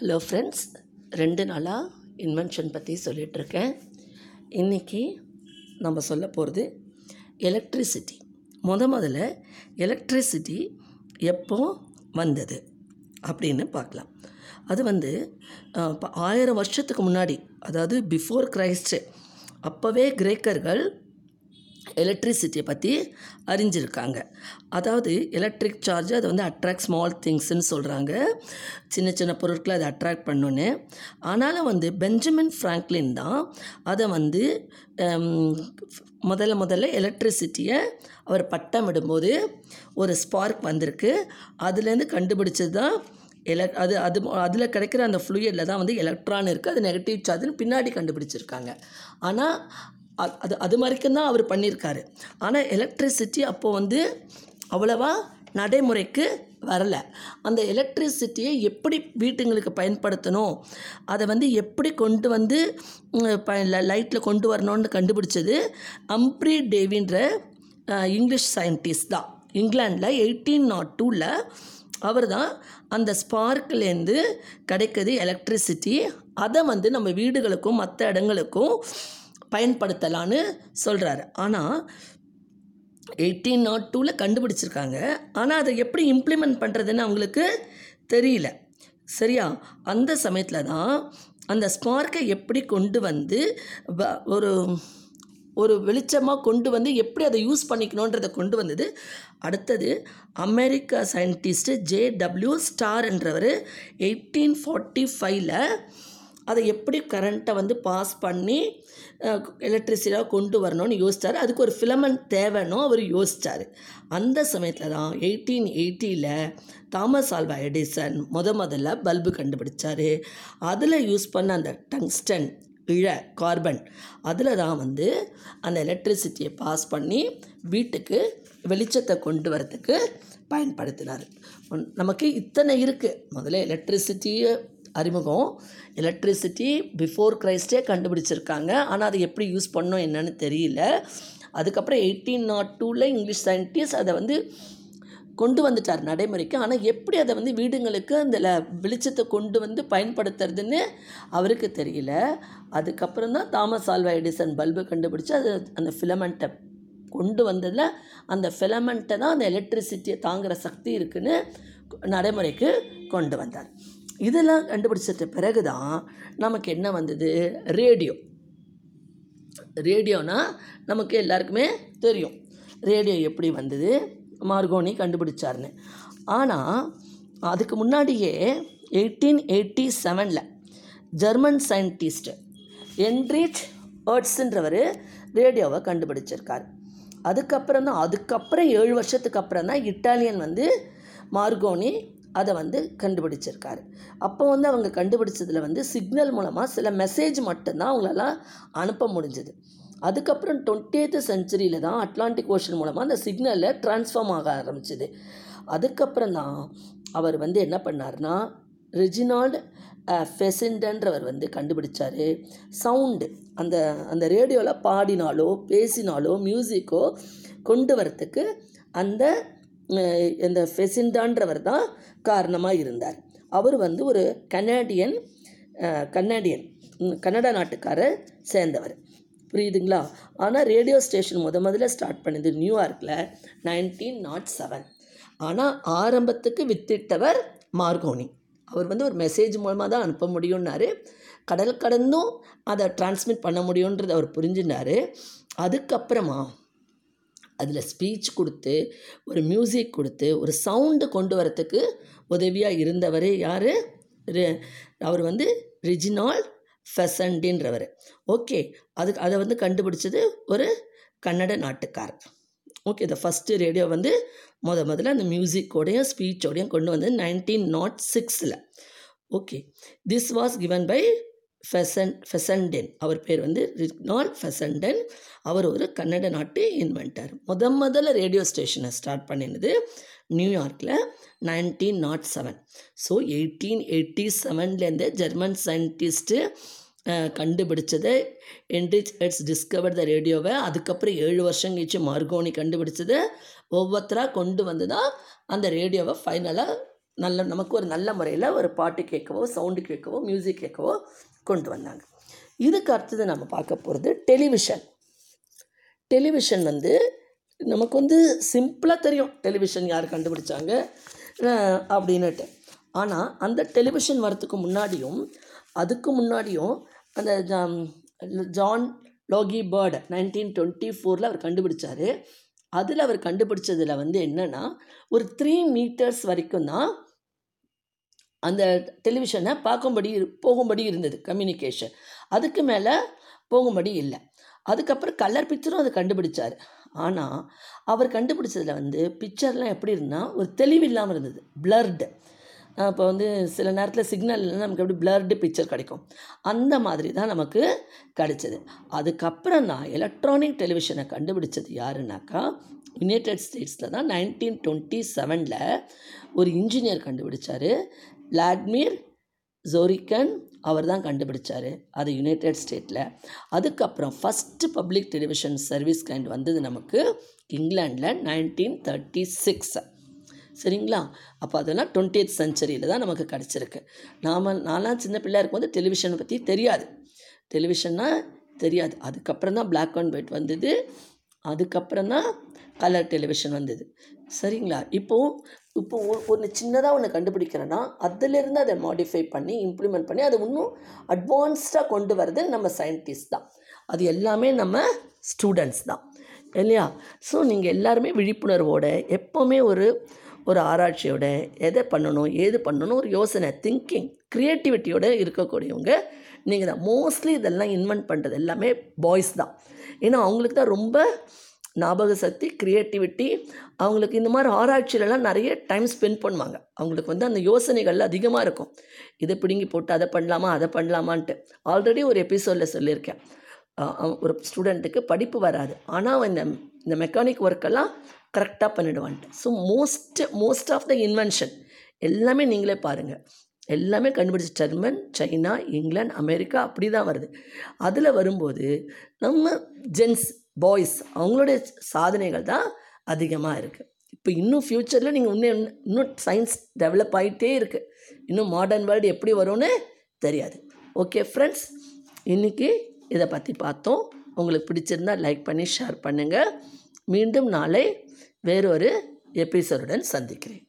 Hello friends ரெண்டு நாளாக invention பற்றி சொல்லிகிட்ருக்கேன் இன்றைக்கி நம்ம சொல்ல போகிறது எலக்ட்ரிசிட்டி முத முதல்ல எலக்ட்ரிசிட்டி எப்போ வந்தது அப்படின்னு பார்க்கலாம். அது வந்து இப்போ ஆயிரம் வருஷத்துக்கு முன்னாடி அதாவது பிஃபோர் கிரைஸ்ட் அப்போவே கிரேக்கர்கள் எலக்ட்ரிசிட்டியை பற்றி அறிஞ்சிருக்காங்க. அதாவது எலக்ட்ரிக் சார்ஜ் அதை வந்து அட்ராக்ட் ஸ்மால் திங்ஸ்ன்னு சொல்கிறாங்க சின்ன சின்ன பொருட்களை அதை அட்ராக்ட் பண்ணுன்னு ஆனாலும் வந்து பெஞ்சமின் ஃப்ராங்க்லின் தான் அதை வந்து முதல்ல முதல்ல எலக்ட்ரிசிட்டியை அவர் பட்டமிடும்போது ஒரு ஸ்பார்க் வந்திருக்கு. அதுலேருந்து கண்டுபிடிச்சது தான் எலக் அது அது அதில் கிடைக்கிற அந்த ஃப்ளூயடில் தான் வந்து எலக்ட்ரான் இருக்குது அது நெகட்டிவ் சார்ஜ்னு பின்னாடி கண்டுபிடிச்சிருக்காங்க. ஆனால் அது அது வரைக்கும் தான் அவர் பண்ணியிருக்காரு. ஆனால் எலக்ட்ரிசிட்டி அப்போது வந்து அவ்வளவா நடைமுறைக்கு வரலை. அந்த எலக்ட்ரிசிட்டியை எப்படி வீட்டுங்களுக்கு பயன்படுத்தணும்? அதை வந்து எப்படி கொண்டு வந்து ப லைட்டில் கொண்டு வரணும்னு கண்டுபிடிச்சது அம்ப்ரி டேவின்ற இங்கிலீஷ் சயின்டிஸ்ட் தான். இங்கிலாண்டில் எயிட்டீன் நாட் டூவில் அவர் தான் அந்த ஸ்பார்க்லேருந்து கிடைக்கிது எலக்ட்ரிசிட்டி அதை வந்து நம்ம வீடுகளுக்கும் மற்ற இடங்களுக்கும் பயன்படுத்தலான்னு சொல்கிறாரு ஆனால் oh எயிட்டீன் நாட் டூவில் கண்டுபிடிச்சிருக்காங்க. ஆனால் அதை எப்படி இம்ப்ளிமெண்ட் பண்ணுறதுன்னு அவங்களுக்கு தெரியல. சரியா? அந்த சமயத்தில் தான் அந்த ஸ்பார்க்கை எப்படி கொண்டு வந்து வ- ஒரு ஒரு வெளிச்சமாக கொண்டு வந்து எப்படி அதை யூஸ் பண்ணிக்கணுன்றதை கொண்டு வந்தது. அடுத்தது America scientist J W Starr என்றவர் எயிட்டீன் ஃபார்ட்டி ஃபைவ்ல அதை எப்படி கரண்ட்டை வந்து பாஸ் பண்ணி எலக்ட்ரிசிட்டியாக கொண்டு வரணும்னு யோசிச்சார். அதுக்கு ஒரு ஃபிலமெண்ட் தேவைன்னு அவர் யோசிச்சார். அந்த சமயத்தில் தான் எயிட்டீன் எயிட்டியில் தாமஸ் ஆல்வா எடிசன் முத முதல்ல பல்பு கண்டுபிடிச்சார். அதில் யூஸ் பண்ண அந்த டங்ஸ்டன் இழ கார்பன் அதில் தான் வந்து அந்த எலக்ட்ரிசிட்டியை பாஸ் பண்ணி வீட்டுக்கு வெளிச்சத்தை கொண்டு வரத்துக்கு பயன்படுத்தினார். நமக்கு இத்தனை இருக்குது முதல்ல எலக்ட்ரிசிட்டியை அறிமுகம். எலக்ட்ரிசிட்டி பிஃபோர் கிரைஸ்டே கண்டுபிடிச்சிருக்காங்க. ஆனால் அதை எப்படி யூஸ் பண்ணோம் என்னன்னு தெரியல. அதுக்கப்புறம் எயிட்டீன் நாட் டூவில் இங்கிலீஷ் சயின்டிஸ்ட் அதை வந்து கொண்டு வந்துட்டார் நடைமுறைக்கு. ஆனால் எப்படி அதை வந்து வீடுங்களுக்கு அந்த ல- வெளிச்சத்தை கொண்டு வந்து பயன்படுத்துறதுன்னு அவருக்கு தெரியல. அதுக்கப்புறம் தான் தாமஸ் ஆல்வா எடிசன் பல்பு கண்டுபிடிச்சி அது அந்த ஃபிலமெண்ட்டை கொண்டு வந்ததில் அந்த ஃபிலமெண்ட்டை தான் அந்த எலக்ட்ரிசிட்டியை தாங்குகிற சக்தி இருக்குன்னு நடைமுறைக்கு கொண்டு வந்தார். இதெல்லாம் கண்டுபிடிச்சிட்ட பிறகு தான் நமக்கு என்ன வந்தது? ரேடியோ. ரேடியோனா நமக்கு எல்லாருக்குமே தெரியும். ரேடியோ எப்படி வந்தது? மார்கோனி கண்டுபிடிச்சாருன்னு. ஆனால் அதுக்கு முன்னாடியே எயிட்டீன் எயிட்டி செவனில் ஜெர்மன் சயின்டிஸ்ட் என்ரிச் ஏர்ட்ஸுன்றவர் ரேடியோவை கண்டுபிடிச்சிருக்கார். அதுக்கப்புறம் தான் அதுக்கப்புறம் ஏழு வருஷத்துக்கு அப்புறம் தான் இட்டாலியன் வந்து மார்கோனி அதை வந்து கண்டுபிடிச்சிருக்காரு. அப்போ வந்து அவங்க கண்டுபிடிச்சதில் வந்து சிக்னல் மூலமாக சில மெசேஜ் மட்டும்தான் அவங்களால அனுப்ப முடிஞ்சது. அதுக்கப்புறம் டுவெண்ட்டியத் செஞ்சுரியில் தான் அட்லாண்டிக் ஓஷன் மூலமாக அந்த சிக்னலில் ட்ரான்ஸ்ஃபார்ம் ஆக ஆரம்பிச்சிது. அதுக்கப்புறம் தான் அவர் வந்து என்ன பண்ணார்னா ரெஜினால்டு ஃபெசிண்டன்றவர் வந்து கண்டுபிடிச்சார். சவுண்டு அந்த அந்த ரேடியோவில் பாடினாலோ பேசினாலோ மியூசிக்கோ கொண்டு வரத்துக்கு அந்த இந்த ஃபெசிண்டான்றவர் தான் காரணமாக இருந்தார். அவர் வந்து ஒரு கனேடியன் அஹ், கனேடியன் கனடா நாட்டுக்காரர் சேர்ந்தவர். புரியுதுங்களா? ஆனால் ரேடியோ ஸ்டேஷன் முத முதல்ல ஸ்டார்ட் பண்ணுது நியூயார்க்கில் நைன்டீன் நாட் செவன். ஆனால் ஆரம்பத்துக்கு வித்திட்டவர் மார்கோனி. அவர் வந்து ஒரு மெசேஜ் மூலமாக தான் அனுப்ப முடியும்னாரு. கடல் கடந்தும் அதை டிரான்ஸ்மிட் பண்ண முடியுன்றது அவர் புரிஞ்சுனாரு. அதுக்கப்புறமா அதில் ஸ்பீச் கொடுத்து ஒரு மியூசிக் கொடுத்து ஒரு சவுண்டு கொண்டு வரத்துக்கு உதவியாக இருந்தவர் யார்? அவர் வந்து ரிஜினால் ஃபெசண்டின்றவர் ஓகே அதுக்கு அதை வந்து கண்டுபிடிச்சது ஒரு கன்னட நாட்டுக்காரர். ஓகே இந்த ஃபஸ்ட்டு ரேடியோ வந்து முத முதல்ல அந்த மியூசிக்கோடையும் ஸ்பீச்சோடையும் கொண்டு வந்து நைன்டீன் நாட் சிக்ஸில் okay this was given by Fessen Fessenden அவர் பேர் வந்து ரிக்னால் ஃபெசண்டன் அவர் ஒரு கன்னட நாட்டு இன்வென்டர். முத முதல்ல ரேடியோ ஸ்டேஷனை ஸ்டார்ட் பண்ணினது நியூயார்க்கில் nineteen nought seven. So eighteen eighty செவன்லேருந்து German scientist கண்டுபிடிச்சது. என்ரிச் எட்ஸ் டிஸ்கவர் த ரேடியோவை. அதுக்கப்புறம் ஏழு வருஷம் கழிச்சு மார்கோனி கண்டுபிடிச்சது. ஒவ்வொருத்தராக கொண்டு வந்து தான் அந்த ரேடியோவை ஃபைனலாக நல்ல நமக்கு ஒரு நல்ல முறையில் ஒரு பாட்டு கேட்கவோ சவுண்டு கேட்கவோ மியூசிக் கேட்கவோ கொண்டு வந்தாங்க. இதுக்கு அடுத்தது நம்ம பார்க்க போகிறது டெலிவிஷன் டெலிவிஷன் வந்து நமக்கு வந்து சிம்பிளாக தெரியும். டெலிவிஷன் யார் கண்டுபிடிச்சாங்க? அப்படின்னுட்டு. ஆனால் அந்த டெலிவிஷன் வரத்துக்கு முன்னாடியும் அதுக்கு முன்னாடியும் அந்த John Logie Baird nineteen twenty ஃபோரில் அவர் கண்டுபிடிச்சார். அதில் அவர் கண்டுபிடிச்சதில் வந்து என்னென்னா ஒரு த்ரீ மீட்டர்ஸ் வரைக்கும் தான் அந்த டெலிவிஷனை பார்க்கும்படி போகும்படி இருந்தது கம்யூனிகேஷன் அதுக்கு மேலே போகும்படி இல்லை. அதுக்கப்புறம் கலர் பிக்சரும் அதை கண்டுபிடிச்சார். ஆனால் அவர் கண்டுபிடிச்சதில் வந்து பிக்சர்லாம் எப்படி இருந்தால் ஒரு தெளிவு இல்லாமல் இருந்தது பிளர்டு இப்போ வந்து சில நேரத்தில் சிக்னல் நமக்கு எப்படி பிளர்டு பிக்சர் கிடைக்கும். அந்த மாதிரி தான் நமக்கு கிடைச்சது. அதுக்கப்புறம் நான் எலக்ட்ரானிக் டெலிவிஷனை கண்டுபிடிச்சது யாருன்னாக்கா யுனைடெட் ஸ்டேட்ஸில் தான் நைன்டீன் டுவெண்ட்டி செவனில் ஒரு இன்ஜினியர் கண்டுபிடிச்சார். விளாட்மிர் ஜோரிக்கன் அவர் தான் கண்டுபிடிச்சார் அது யுனைடெட் ஸ்டேட்டில் அதுக்கப்புறம் first public television service kind வந்தது நமக்கு இங்கிலாண்டில் நைன்டீன் தேர்ட்டி சிக்ஸ் சரிங்களா? அப்போ அதெல்லாம் டுவெண்ட்டி செஞ்சுரியில் தான் நமக்கு கிடச்சிருக்கு. நாம் நான்லாம் சின்ன பிள்ளையா இருக்கும்போது டெலிவிஷனை பற்றி தெரியாது. டெலிவிஷன்னா தெரியாது. அதுக்கப்புறம் தான் பிளாக் அண்ட் ஒயிட் வந்தது. அதுக்கப்புறம் தான் கலர் டெலிவிஷன் வந்தது. சரிங்களா? இப்போது இப்போ ஒன்று சின்னதாக ஒன்று கண்டுபிடிக்கிறேன்னா அதிலிருந்து அதை மாடிஃபை பண்ணி இம்ப்ளிமெண்ட் பண்ணி அதை இன்னும் அட்வான்ஸ்டாக கொண்டு வரது நம்ம சயின்டிஸ்ட் தான். அது எல்லாமே நம்ம ஸ்டூடெண்ட்ஸ் தான். இல்லையா? ஸோ நீங்கள் எல்லாருமே விழிப்புணர்வோட எப்போவுமே ஒரு ஒரு ஆராய்ச்சியோட எதை பண்ணணும் ஏது பண்ணணும் ஒரு யோசனை திங்கிங் க்ரியேட்டிவிட்டியோட இருக்கக்கூடியவங்க நீங்கள் தான். மோஸ்ட்லி இதெல்லாம் இன்வென்ட் பண்ணுறது எல்லாமே பாய்ஸ் தான். ஏன்னா அவங்களுக்கு தான் ரொம்ப ஞாபக சக்தி க்ரியேட்டிவிட்டி அவங்களுக்கு இந்த மாதிரி ஆராய்ச்சியிலலாம் நிறைய டைம் ஸ்பெண்ட் பண்ணுவாங்க. அவங்களுக்கு வந்து அந்த யோசனைகள் அதிகமாக இருக்கும். இதை பிடுங்கி போட்டு அதை பண்ணலாமா அதை பண்ணலாமான்ட்டு. ஆல்ரெடி ஒரு எபிசோடில் சொல்லியிருக்கேன். ஒரு ஸ்டூடெண்ட்டுக்கு படிப்பு வராது. ஆனால் இந்த இந்த மெக்கானிக் ஒர்க்கெல்லாம் கரெக்டாக பண்ணிடுவான்ட்டு. So most most of the invention எல்லாமே நீங்களே பாருங்கள் எல்லாமே கண்டுபிடிச்ச ஜெர்மன் சைனா இங்கிலாந்து அமெரிக்கா அப்படி தான் வருது. அதில் வரும்போது நம்ம ஜென்ஸ் பாய்ஸ் அவங்களுடைய சாதனைகள் தான் அதிகமாக இருக்குது இப்போ இன்னும் ஃப்யூச்சரில் நீங்கள் இன்னும் இன்னும் சயின்ஸ் டெவலப் ஆகிட்டே இருக்குது இன்னும் மாடர்ன் வேர்ல்டு எப்படி வரும்னு தெரியாது. ஓகே ஃப்ரெண்ட்ஸ் இன்றைக்கி இதை பற்றி பார்த்தோம். உங்களுக்கு பிடிச்சிருந்தா லைக் பண்ணி ஷேர் பண்ணுங்கள் மீண்டும் நாளை வேறொரு எபிசோடுடன் சந்திக்கிறேன்.